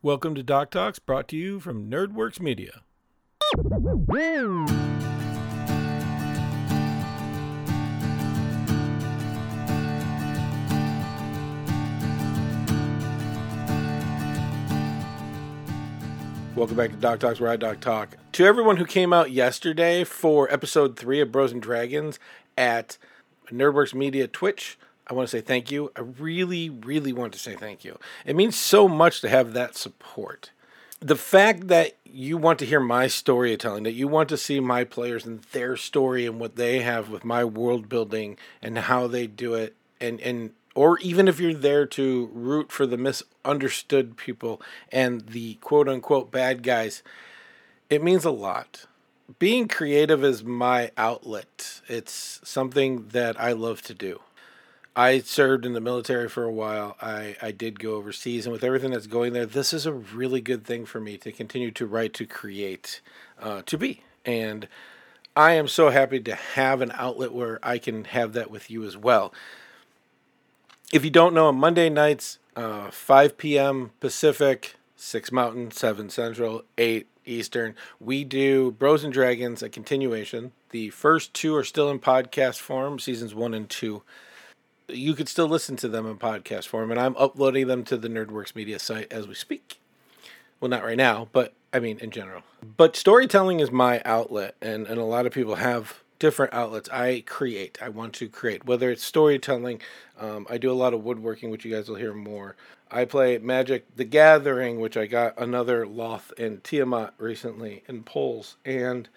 Welcome to Doc Talks, brought to you from NerdWorks Media. Welcome back to Doc Talks, where I Doc Talk. To everyone who came out yesterday for episode three of Bros and Dragons at NerdWorks Media Twitch, I want to say thank you. I really, really want to say thank you. It means so much to have that support. The fact that you want to hear my storytelling, that you want to see my players and their story and what they have with my world building and how they do it, and, and or even if you're there to root for the misunderstood people and the quote unquote bad guys, it means a lot. Being creative is my outlet. It's something that I love to do. I served in the military for a while. I, I did go overseas, and with everything that's going there, this is a really good thing for me to continue to write, to create, uh, to be. And I am so happy to have an outlet where I can have that with you as well. If you don't know, on Monday nights, uh, 5 p.m. Pacific, 6 Mountain, 7 Central, 8 Eastern, we do Bros and Dragons, a continuation. The first two are still in podcast form, seasons 1 and 2 you could still listen to them in podcast form, and I'm uploading them to the NerdWorks Media site as we speak. Well, not right now, but I mean in general. But storytelling is my outlet, and, and a lot of people have different outlets. I create, I want to create, whether it's storytelling, um, I do a lot of woodworking, which you guys will hear more. I play Magic the Gathering, which I got another Lolth and Tiamat recently in polls, and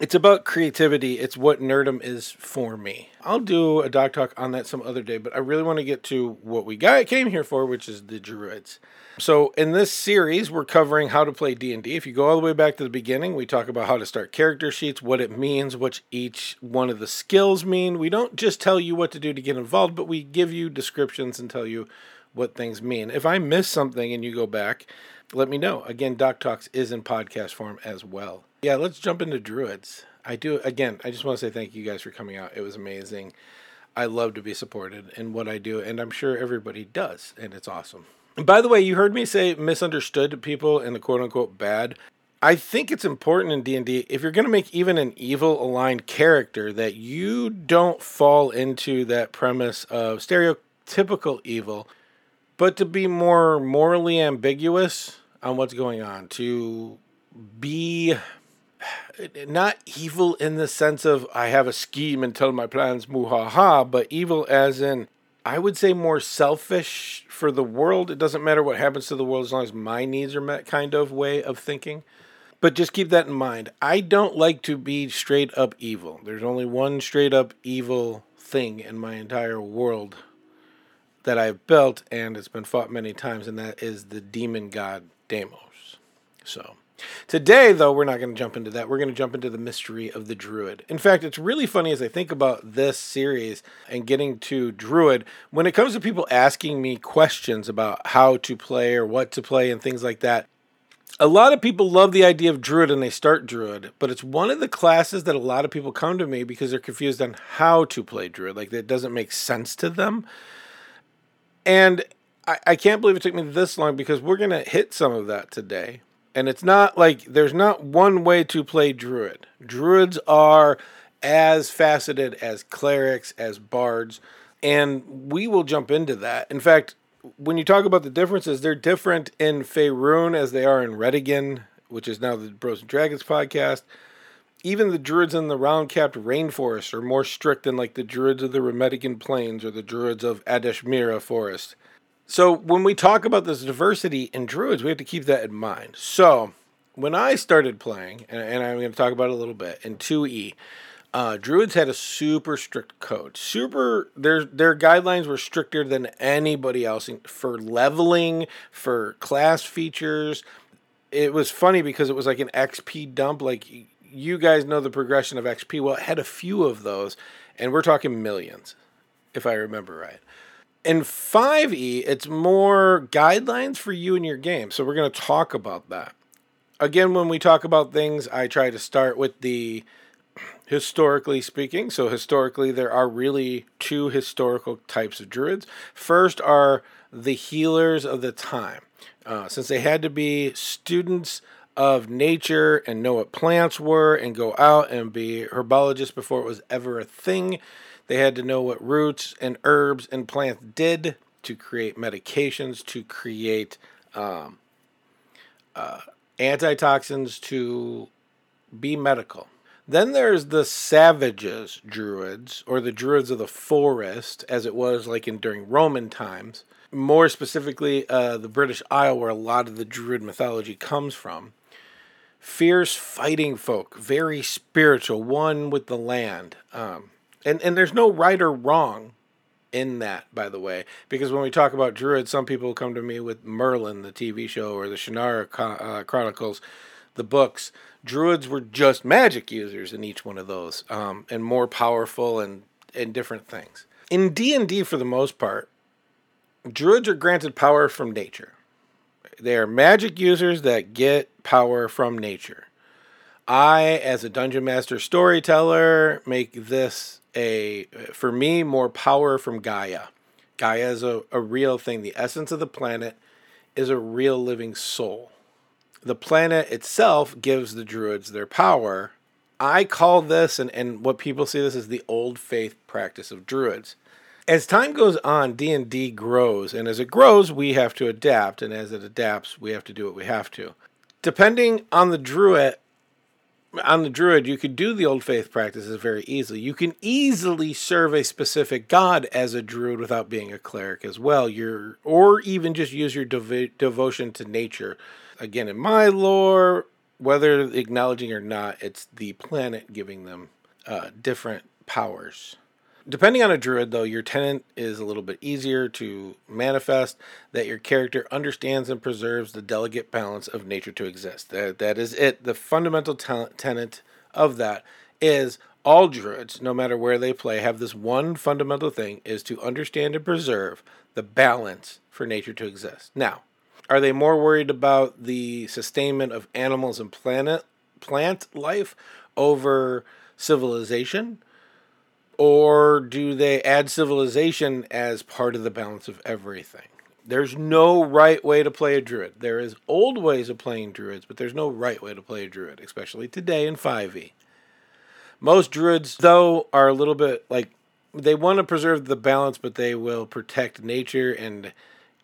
it's about creativity. It's what nerdum is for me. I'll do a doc talk on that some other day, but I really want to get to what we got came here for, which is the druids. So in this series, we're covering how to play D&D. If you go all the way back to the beginning, we talk about how to start character sheets, what it means, what each one of the skills mean. We don't just tell you what to do to get involved, but we give you descriptions and tell you what things mean. If I miss something and you go back, let me know. Again, Doc Talks is in podcast form as well. Yeah, let's jump into druids. I do again. I just want to say thank you guys for coming out. It was amazing. I love to be supported in what I do, and I'm sure everybody does, and it's awesome. And by the way, you heard me say misunderstood people in the quote unquote bad. I think it's important in D&D if you're going to make even an evil aligned character that you don't fall into that premise of stereotypical evil, but to be more morally ambiguous on what's going on, to be not evil in the sense of I have a scheme and tell my plans, muhaha, but evil as in I would say more selfish for the world. It doesn't matter what happens to the world as long as my needs are met, kind of way of thinking. But just keep that in mind. I don't like to be straight up evil. There's only one straight up evil thing in my entire world that I've built, and it's been fought many times, and that is the demon god Deimos. So Today, though, we're not going to jump into that. We're going to jump into the mystery of the Druid. In fact, it's really funny as I think about this series and getting to Druid. When it comes to people asking me questions about how to play or what to play and things like that, a lot of people love the idea of Druid and they start Druid, but it's one of the classes that a lot of people come to me because they're confused on how to play Druid. Like, it doesn't make sense to them. And I, I can't believe it took me this long because we're going to hit some of that today and it's not like there's not one way to play druid. Druids are as faceted as clerics, as bards, and we will jump into that. In fact, when you talk about the differences, they're different in Faerun as they are in Redigan, which is now the Bros and Dragons podcast. Even the druids in the round-capped rainforest are more strict than like the druids of the Remedican plains or the druids of Adeshmira forest. So when we talk about this diversity in druids, we have to keep that in mind. So when I started playing, and, and I'm going to talk about it a little bit in 2e, uh, druids had a super strict code. Super, their their guidelines were stricter than anybody else for leveling, for class features. It was funny because it was like an XP dump. Like you guys know the progression of XP. Well, it had a few of those, and we're talking millions, if I remember right. In 5e, it's more guidelines for you and your game. So we're going to talk about that. Again, when we talk about things, I try to start with the historically speaking. So, historically, there are really two historical types of druids. First are the healers of the time. Uh, since they had to be students of nature and know what plants were and go out and be herbologists before it was ever a thing, they had to know what roots and herbs and plants did to create medications, to create um, uh, antitoxins, to be medical. Then there's the savages druids, or the druids of the forest, as it was like in during Roman times. More specifically, uh, the British Isle, where a lot of the druid mythology comes from. Fierce fighting folk, very spiritual, one with the land. Um, and, and there's no right or wrong in that, by the way, because when we talk about druids, some people come to me with Merlin, the TV show, or the Shannara uh, Chronicles, the books druids were just magic users in each one of those, um, and more powerful and and different things. In D and D, for the most part, druids are granted power from nature. They are magic users that get power from nature. I, as a dungeon master storyteller, make this a for me more power from Gaia. Gaia is a, a real thing. The essence of the planet is a real living soul the planet itself gives the druids their power. I call this, and, and what people see this as the old faith practice of druids. As time goes on, D&D grows, and as it grows, we have to adapt, and as it adapts, we have to do what we have to. Depending on the druid, on the druid, you could do the old faith practices very easily. You can easily serve a specific god as a druid without being a cleric as well. You're, or even just use your dev- devotion to nature again, in my lore, whether acknowledging or not, it's the planet giving them uh, different powers. Depending on a druid, though, your tenant is a little bit easier to manifest that your character understands and preserves the delicate balance of nature to exist. That, that is it. The fundamental tenet of that is all druids, no matter where they play, have this one fundamental thing is to understand and preserve the balance for nature to exist. Now, are they more worried about the sustainment of animals and planet plant life over civilization? Or do they add civilization as part of the balance of everything? There's no right way to play a druid. There is old ways of playing druids, but there's no right way to play a druid, especially today in 5e. Most druids, though, are a little bit like they want to preserve the balance, but they will protect nature and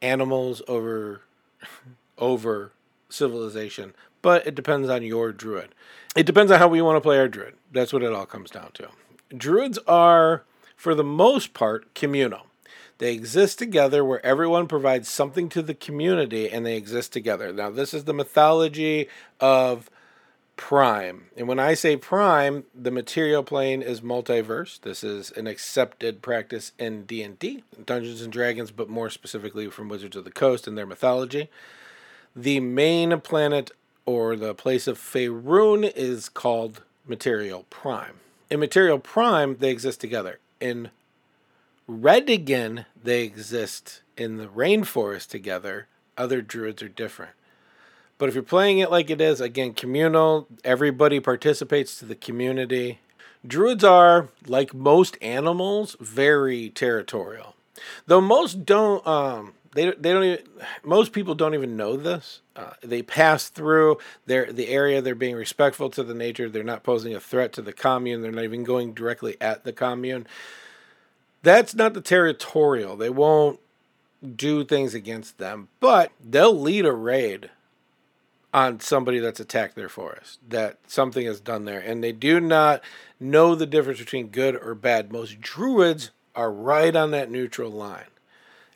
animals over over civilization, but it depends on your druid. It depends on how we want to play our druid. That's what it all comes down to. Druids are, for the most part, communal. They exist together where everyone provides something to the community and they exist together. Now, this is the mythology of prime. And when I say prime, the material plane is multiverse. This is an accepted practice in D&D, Dungeons and Dragons, but more specifically from Wizards of the Coast and their mythology. The main planet or the place of Faerun is called Material Prime. In Material Prime, they exist together. In Redigan, they exist in the rainforest together. Other druids are different. But if you're playing it like it is, again, communal, everybody participates to the community. Druids are, like most animals, very territorial. Though most don't, um, they, they don't even, most people don't even know this. Uh, they pass through their the area. They're being respectful to the nature. They're not posing a threat to the commune. They're not even going directly at the commune. That's not the territorial. They won't do things against them, but they'll lead a raid on somebody that's attacked their forest, that something is done there, and they do not know the difference between good or bad. Most druids are right on that neutral line.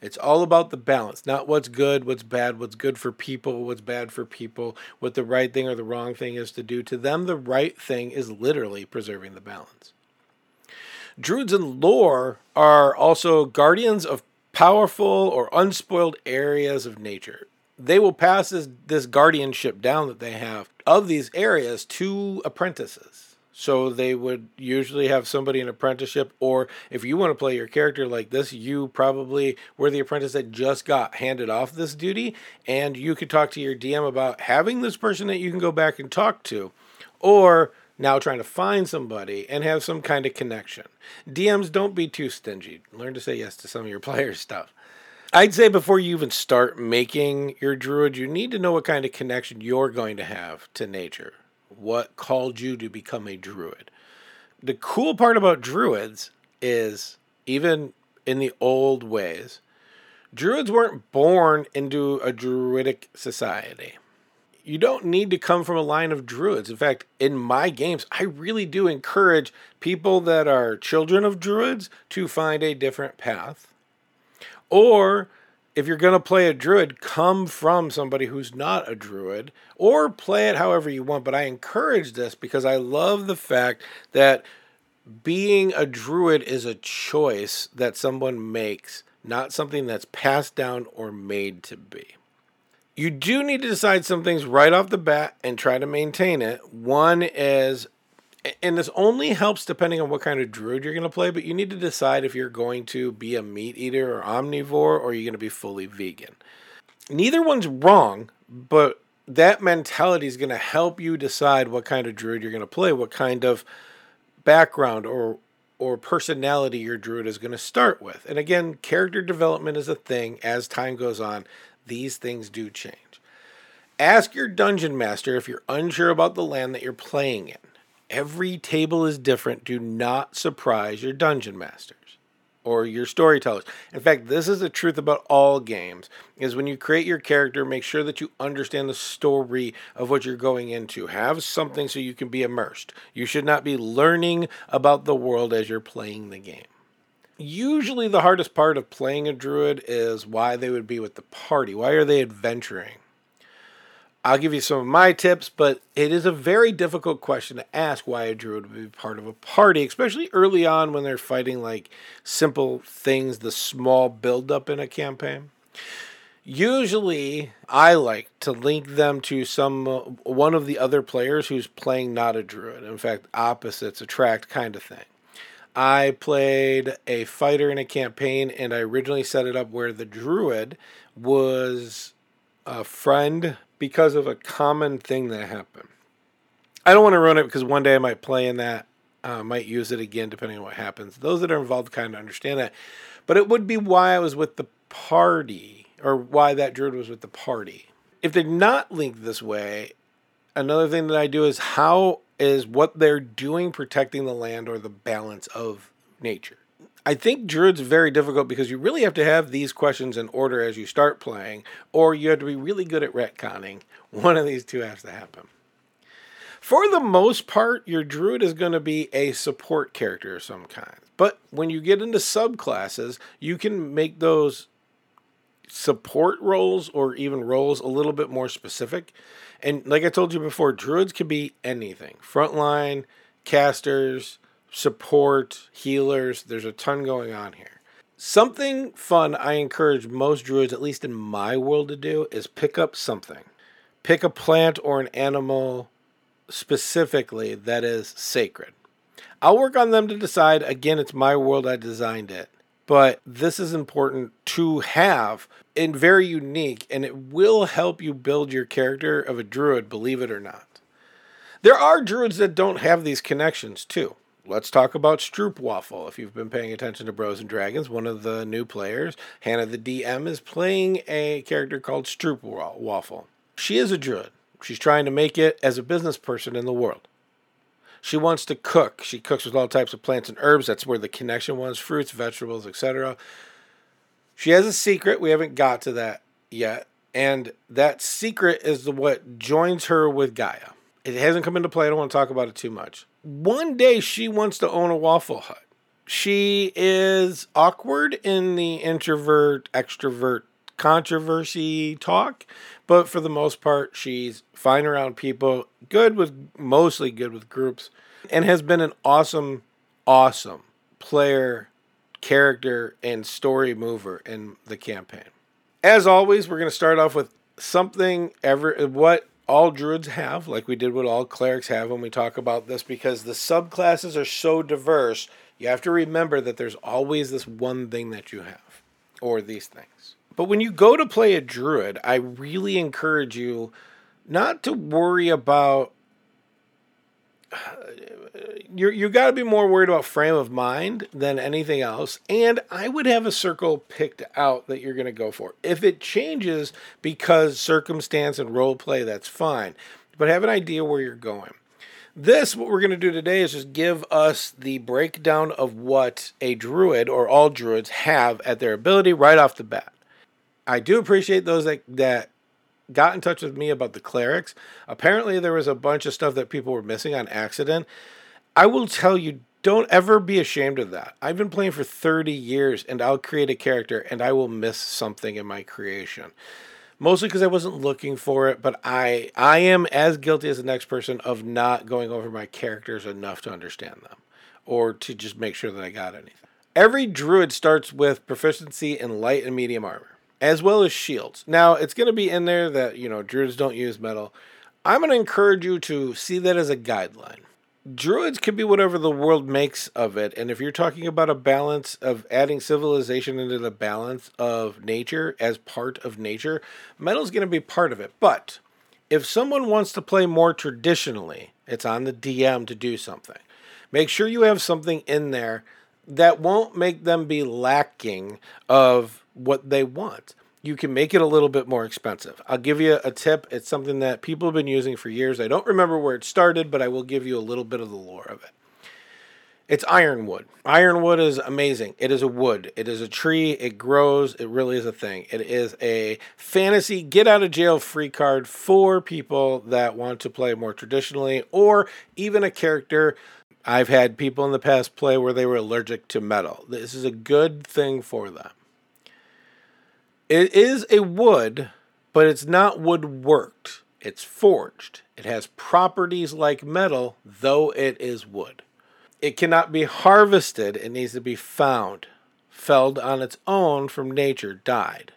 It's all about the balance, not what's good, what's bad, what's good for people, what's bad for people, what the right thing or the wrong thing is to do. To them, the right thing is literally preserving the balance. Druids in lore are also guardians of powerful or unspoiled areas of nature they will pass this, this guardianship down that they have of these areas to apprentices. So they would usually have somebody in apprenticeship, or if you want to play your character like this, you probably were the apprentice that just got handed off this duty, and you could talk to your DM about having this person that you can go back and talk to, or now trying to find somebody and have some kind of connection. DMs don't be too stingy. Learn to say yes to some of your players' stuff. I'd say before you even start making your druid, you need to know what kind of connection you're going to have to nature. What called you to become a druid? The cool part about druids is even in the old ways, druids weren't born into a druidic society. You don't need to come from a line of druids. In fact, in my games, I really do encourage people that are children of druids to find a different path. Or if you're going to play a druid, come from somebody who's not a druid, or play it however you want. But I encourage this because I love the fact that being a druid is a choice that someone makes, not something that's passed down or made to be. You do need to decide some things right off the bat and try to maintain it. One is, and this only helps depending on what kind of druid you're going to play, but you need to decide if you're going to be a meat eater or omnivore or you're going to be fully vegan. Neither one's wrong, but that mentality is going to help you decide what kind of druid you're going to play, what kind of background or or personality your druid is going to start with. And again, character development is a thing as time goes on. These things do change. Ask your dungeon master if you're unsure about the land that you're playing in. Every table is different. Do not surprise your dungeon masters or your storytellers. In fact, this is the truth about all games is when you create your character, make sure that you understand the story of what you're going into. Have something so you can be immersed. You should not be learning about the world as you're playing the game. Usually the hardest part of playing a druid is why they would be with the party. Why are they adventuring? I'll give you some of my tips, but it is a very difficult question to ask why a druid would be part of a party, especially early on when they're fighting like simple things, the small buildup in a campaign. Usually, I like to link them to some uh, one of the other players who's playing not a druid. In fact, opposites attract kind of thing. I played a fighter in a campaign, and I originally set it up where the druid was a friend because of a common thing that happened. I don't want to ruin it because one day I might play in that, uh, might use it again depending on what happens. Those that are involved kind of understand that. But it would be why I was with the party, or why that druid was with the party. If they're not linked this way, another thing that I do is how is what they're doing protecting the land or the balance of nature. I think Druid's very difficult because you really have to have these questions in order as you start playing, or you have to be really good at retconning. One of these two has to happen. For the most part, your Druid is going to be a support character of some kind. But when you get into subclasses, you can make those support roles or even roles a little bit more specific. And like I told you before, Druids can be anything frontline, casters, support, healers. There's a ton going on here. Something fun I encourage most druids, at least in my world, to do is pick up something. Pick a plant or an animal specifically that is sacred. I'll work on them to decide. Again, it's my world, I designed it. But this is important to have and very unique, and it will help you build your character of a druid, believe it or not. There are druids that don't have these connections too let's talk about Stroopwafel. If you've been paying attention to Bros and Dragons, one of the new players, Hannah the DM, is playing a character called Stroopwafel. She is a druid. She's trying to make it as a business person in the world. She wants to cook. She cooks with all types of plants and herbs. That's where the connection was fruits, vegetables, etc. She has a secret. We haven't got to that yet. And that secret is the, what joins her with Gaia. It hasn't come into play. I don't want to talk about it too much one day she wants to own a Waffle Hut. She is awkward in the introvert extrovert controversy talk, but for the most part, she's fine around people, good with mostly good with groups, and has been an awesome, awesome player, character, and story mover in the campaign. As always, we're going to start off with something ever what all druids have, like we did what all clerics have when we talk about this, because the subclasses are so diverse, you have to remember that there's always this one thing that you have, or these things. But when you go to play a druid, I really encourage you not to worry about you're you got to be more worried about frame of mind than anything else. And I would have a circle picked out that you're going to go for. If it changes because circumstance and role play, that's fine. But have an idea where you're going. This, what we're going to do today, is just give us the breakdown of what a druid or all druids have at their ability right off the bat. I do appreciate those that, that got in touch with me about the clerics. Apparently, there was a bunch of stuff that people were missing on accident. I will tell you, don't ever be ashamed of that. I've been playing for 30 years and I'll create a character and I will miss something in my creation. Mostly because I wasn't looking for it, but I I am as guilty as the next person of not going over my characters enough to understand them or to just make sure that I got anything. Every druid starts with proficiency in light and medium armor, as well as shields. Now, it's going to be in there that, you know, druids don't use metal. I'm going to encourage you to see that as a guideline druids can be whatever the world makes of it and if you're talking about a balance of adding civilization into the balance of nature as part of nature metal's going to be part of it but if someone wants to play more traditionally it's on the dm to do something make sure you have something in there that won't make them be lacking of what they want you can make it a little bit more expensive. I'll give you a tip. It's something that people have been using for years. I don't remember where it started, but I will give you a little bit of the lore of it. It's ironwood. Ironwood is amazing. It is a wood. It is a tree. It grows. It really is a thing. It is a fantasy get out of jail free card for people that want to play more traditionally or even a character. I've had people in the past play where they were allergic to metal. This is a good thing for them. It is a wood, but it's not wood worked. It's forged. It has properties like metal, though it is wood. It cannot be harvested, it needs to be found, felled on its own from nature, died.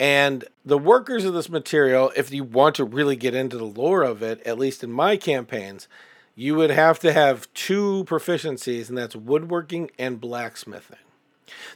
And the workers of this material, if you want to really get into the lore of it, at least in my campaigns, you would have to have two proficiencies, and that's woodworking and blacksmithing.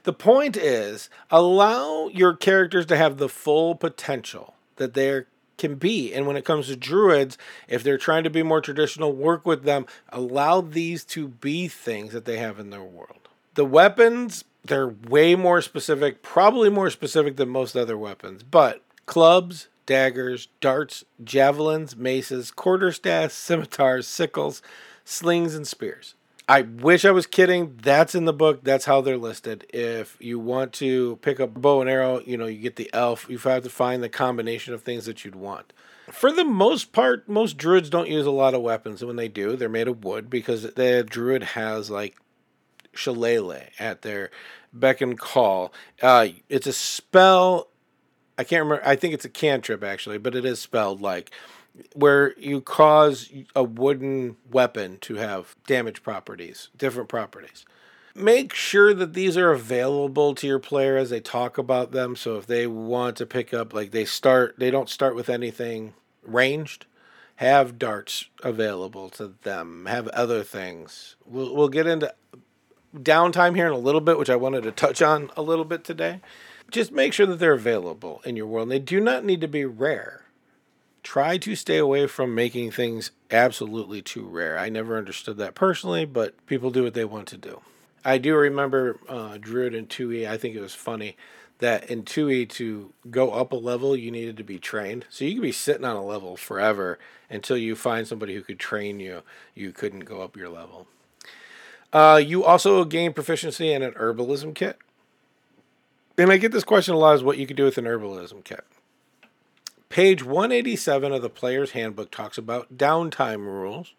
The point is, allow your characters to have the full potential that there can be. And when it comes to druids, if they're trying to be more traditional, work with them. Allow these to be things that they have in their world. The weapons, they're way more specific, probably more specific than most other weapons, but clubs, daggers, darts, javelins, maces, quarterstaffs, scimitars, sickles, slings, and spears. I wish I was kidding. That's in the book. That's how they're listed. If you want to pick up bow and arrow, you know, you get the elf. You have to find the combination of things that you'd want. For the most part, most druids don't use a lot of weapons. And when they do, they're made of wood because the druid has like shillelagh at their beck and call. Uh, it's a spell. I can't remember. I think it's a cantrip actually, but it is spelled like where you cause a wooden weapon to have damage properties, different properties. Make sure that these are available to your player as they talk about them. So if they want to pick up, like they start, they don't start with anything ranged. Have darts available to them. Have other things. We'll we'll get into downtime here in a little bit, which I wanted to touch on a little bit today. Just make sure that they're available in your world. They do not need to be rare try to stay away from making things absolutely too rare. I never understood that personally, but people do what they want to do. I do remember uh, Druid and 2e. I think it was funny that in 2e to go up a level, you needed to be trained. So you could be sitting on a level forever until you find somebody who could train you. You couldn't go up your level. Uh, you also gain proficiency in an herbalism kit. And I get this question a lot is what you could do with an herbalism kit. Page 187 of the Player's Handbook talks about downtime rules.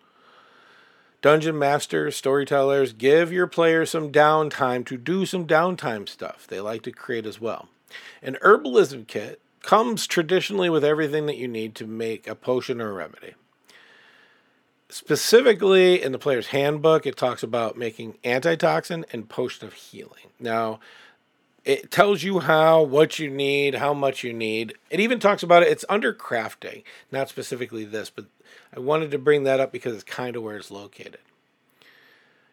Dungeon masters, storytellers, give your players some downtime to do some downtime stuff they like to create as well. An herbalism kit comes traditionally with everything that you need to make a potion or a remedy. Specifically, in the player's handbook, it talks about making antitoxin and potion of healing. Now, it tells you how, what you need, how much you need. It even talks about it. It's under crafting, not specifically this, but I wanted to bring that up because it's kind of where it's located.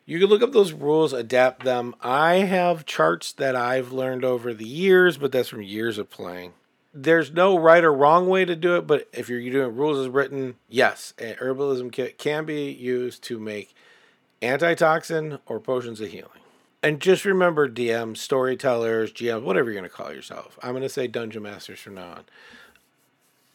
You can look up those rules, adapt them. I have charts that I've learned over the years, but that's from years of playing. There's no right or wrong way to do it, but if you're doing rules as written, yes, herbalism kit can be used to make antitoxin or potions of healing. And just remember, DMs, storytellers, GMs, whatever you're going to call yourself. I'm going to say dungeon masters from now on.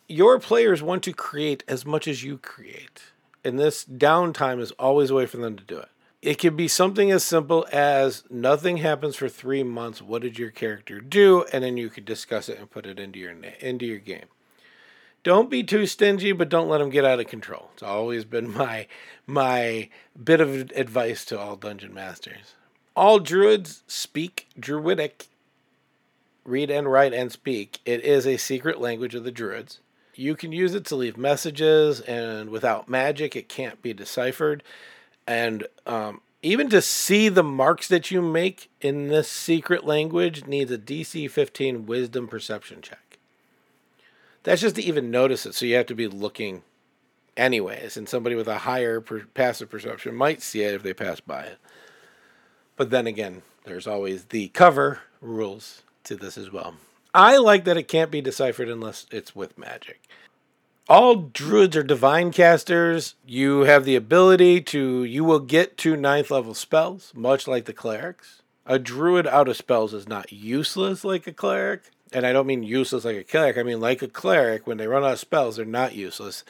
Your players want to create as much as you create. And this downtime is always a way for them to do it. It could be something as simple as nothing happens for three months. What did your character do? And then you could discuss it and put it into your into your game. Don't be too stingy, but don't let them get out of control. It's always been my my bit of advice to all dungeon masters. All druids speak druidic. Read and write and speak. It is a secret language of the druids. You can use it to leave messages, and without magic, it can't be deciphered. And um, even to see the marks that you make in this secret language needs a DC 15 wisdom perception check. That's just to even notice it, so you have to be looking anyways. And somebody with a higher per- passive perception might see it if they pass by it. But then again, there's always the cover rules to this as well. I like that it can't be deciphered unless it's with magic. All druids are divine casters. You have the ability to, you will get to ninth level spells, much like the clerics. A druid out of spells is not useless like a cleric. And I don't mean useless like a cleric, I mean like a cleric, when they run out of spells, they're not useless.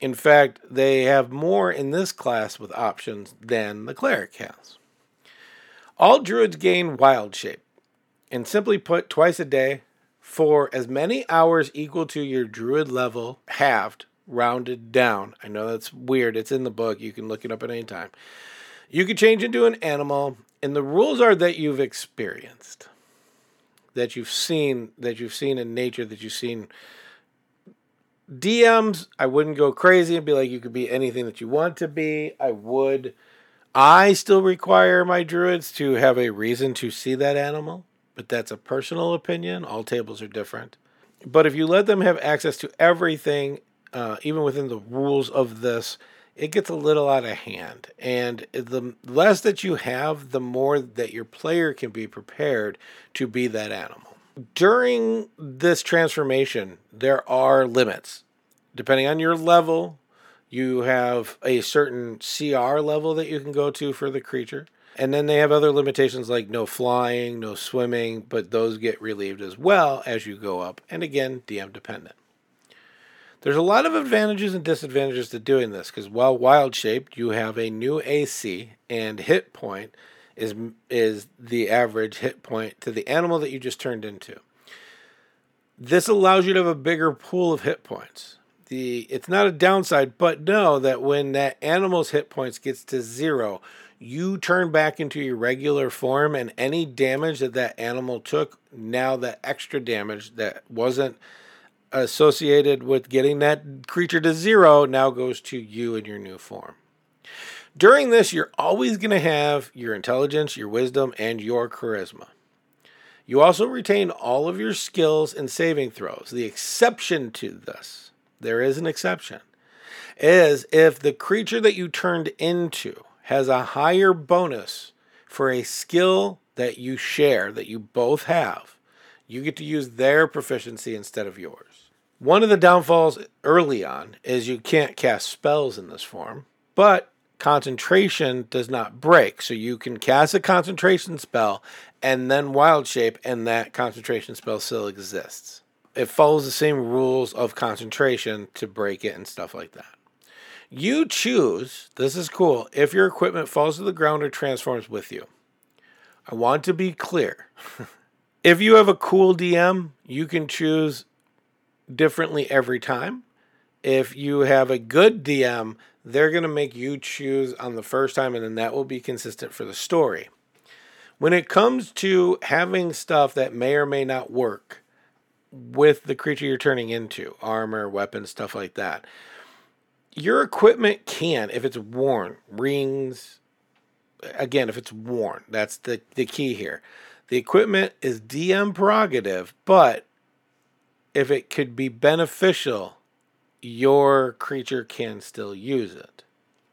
In fact, they have more in this class with options than the cleric has. All druids gain wild shape. And simply put, twice a day, for as many hours equal to your druid level, halved, rounded down. I know that's weird. It's in the book. You can look it up at any time. You can change into an animal, and the rules are that you've experienced, that you've seen, that you've seen in nature, that you've seen. DMs, I wouldn't go crazy and be like, you could be anything that you want to be. I would. I still require my druids to have a reason to see that animal but that's a personal opinion. All tables are different. But if you let them have access to everything, uh, even within the rules of this, it gets a little out of hand. And the less that you have, the more that your player can be prepared to be that animal. During this transformation, there are limits. Depending on your level, you have a certain CR level that you can go to for the creature. And then they have other limitations like no flying, no swimming, but those get relieved as well as you go up. And again, DM dependent. There's a lot of advantages and disadvantages to doing this because while wild shaped, you have a new AC and hit point is is the average hit point to the animal that you just turned into. This allows you to have a bigger pool of hit points. The it's not a downside, but know that when that animal's hit points gets to zero, you turn back into your regular form and any damage that that animal took now that extra damage that wasn't associated with getting that creature to zero now goes to you in your new form. During this you're always going to have your intelligence your wisdom and your charisma. You also retain all of your skills and saving throws the exception to this there is an exception is if the creature that you turned into has a higher bonus for a skill that you share, that you both have. You get to use their proficiency instead of yours. One of the downfalls early on is you can't cast spells in this form, but concentration does not break. So you can cast a concentration spell and then wild shape, and that concentration spell still exists. It follows the same rules of concentration to break it and stuff like that. You choose, this is cool, if your equipment falls to the ground or transforms with you. I want to be clear. if you have a cool DM, you can choose differently every time. If you have a good DM, they're going to make you choose on the first time, and then that will be consistent for the story. When it comes to having stuff that may or may not work with the creature you're turning into, armor, weapons, stuff like that, your equipment can, if it's worn, rings, again, if it's worn, that's the, the key here. The equipment is DM prerogative, but if it could be beneficial, your creature can still use it.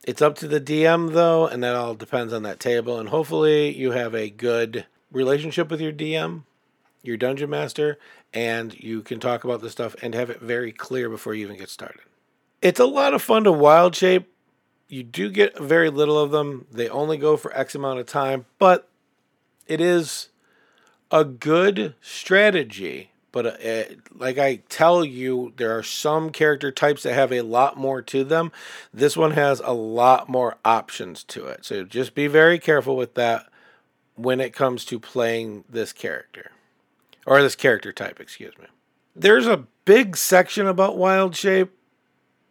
It's up to the DM though, and that all depends on that table. And hopefully, you have a good relationship with your DM, your dungeon master, and you can talk about this stuff and have it very clear before you even get started. It's a lot of fun to wild shape You do get very little of them. They only go for X amount of time, but it is a good strategy. But uh, like I tell you, there are some character types that have a lot more to them. This one has a lot more options to it. So just be very careful with that when it comes to playing this character or this character type, excuse me. There's a big section about wild shape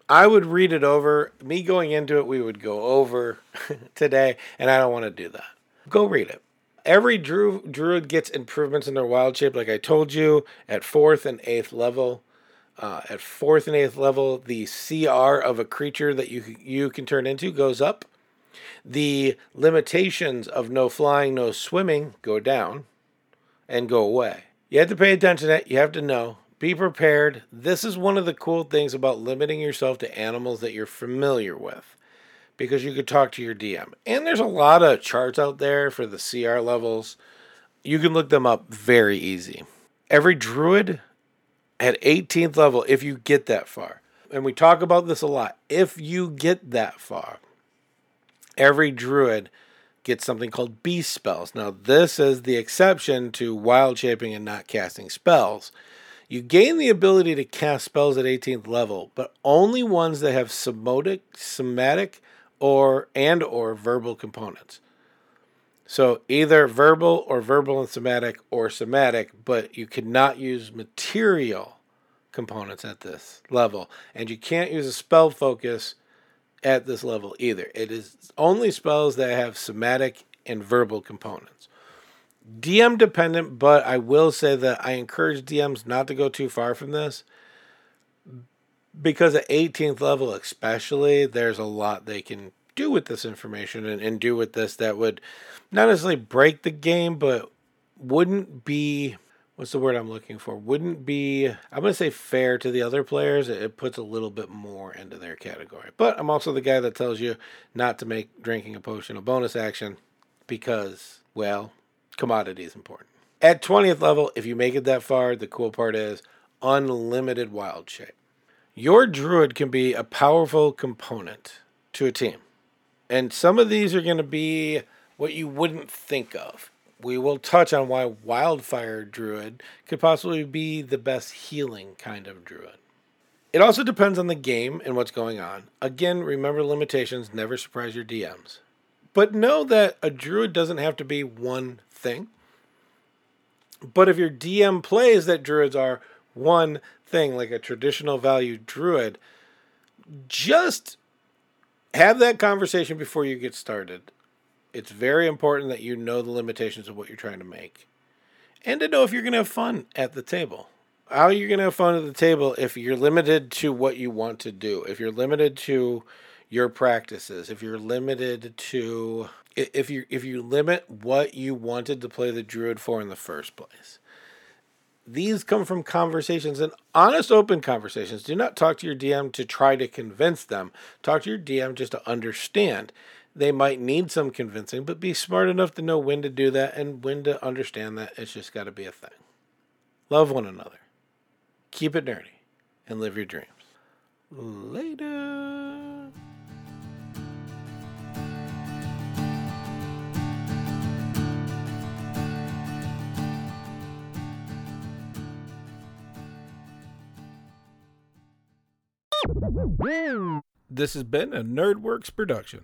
I would read it over. Me going into it, we would go over today, and I don't want to do that. Go read it. Every dru- druid gets improvements in their wild shape, like I told you, at fourth and eighth level. Uh, at fourth and eighth level, the CR of a creature that you you can turn into goes up. The limitations of no flying, no swimming go down, and go away. You have to pay attention to that. You have to know be prepared. This is one of the cool things about limiting yourself to animals that you're familiar with because you could talk to your DM. And there's a lot of charts out there for the CR levels. You can look them up very easy. Every druid at 18th level, if you get that far, and we talk about this a lot, if you get that far, every druid gets something called beast spells. Now, this is the exception to wild shaping and not casting spells. You gain the ability to cast spells at 18th level, but only ones that have somatic, somatic or and or verbal components. So either verbal or verbal and somatic or somatic, but you cannot use material components at this level. And you can't use a spell focus at this level either. It is only spells that have somatic and verbal components. DM dependent, but I will say that I encourage DMs not to go too far from this because at 18th level, especially, there's a lot they can do with this information and, and do with this that would not necessarily break the game, but wouldn't be what's the word I'm looking for? Wouldn't be, I'm going to say fair to the other players. It puts a little bit more into their category. But I'm also the guy that tells you not to make drinking a potion a bonus action because, well, commodity is important. At 20th level, if you make it that far, the cool part is unlimited wild shape. Your druid can be a powerful component to a team. And some of these are going to be what you wouldn't think of. We will touch on why wildfire druid could possibly be the best healing kind of druid. It also depends on the game and what's going on. Again, remember limitations, never surprise your DMs. But know that a druid doesn't have to be one thing. But if your DM plays that druids are one thing, like a traditional value druid, just have that conversation before you get started. It's very important that you know the limitations of what you're trying to make and to know if you're going to have fun at the table. How you're you going to have fun at the table if you're limited to what you want to do? If you're limited to your practices, if you're limited to if you if you limit what you wanted to play the druid for in the first place. These come from conversations and honest open conversations. Do not talk to your DM to try to convince them. Talk to your DM just to understand. They might need some convincing, but be smart enough to know when to do that and when to understand that it's just got to be a thing. Love one another. Keep it nerdy and live your dreams. Later. This has been a NerdWorks production.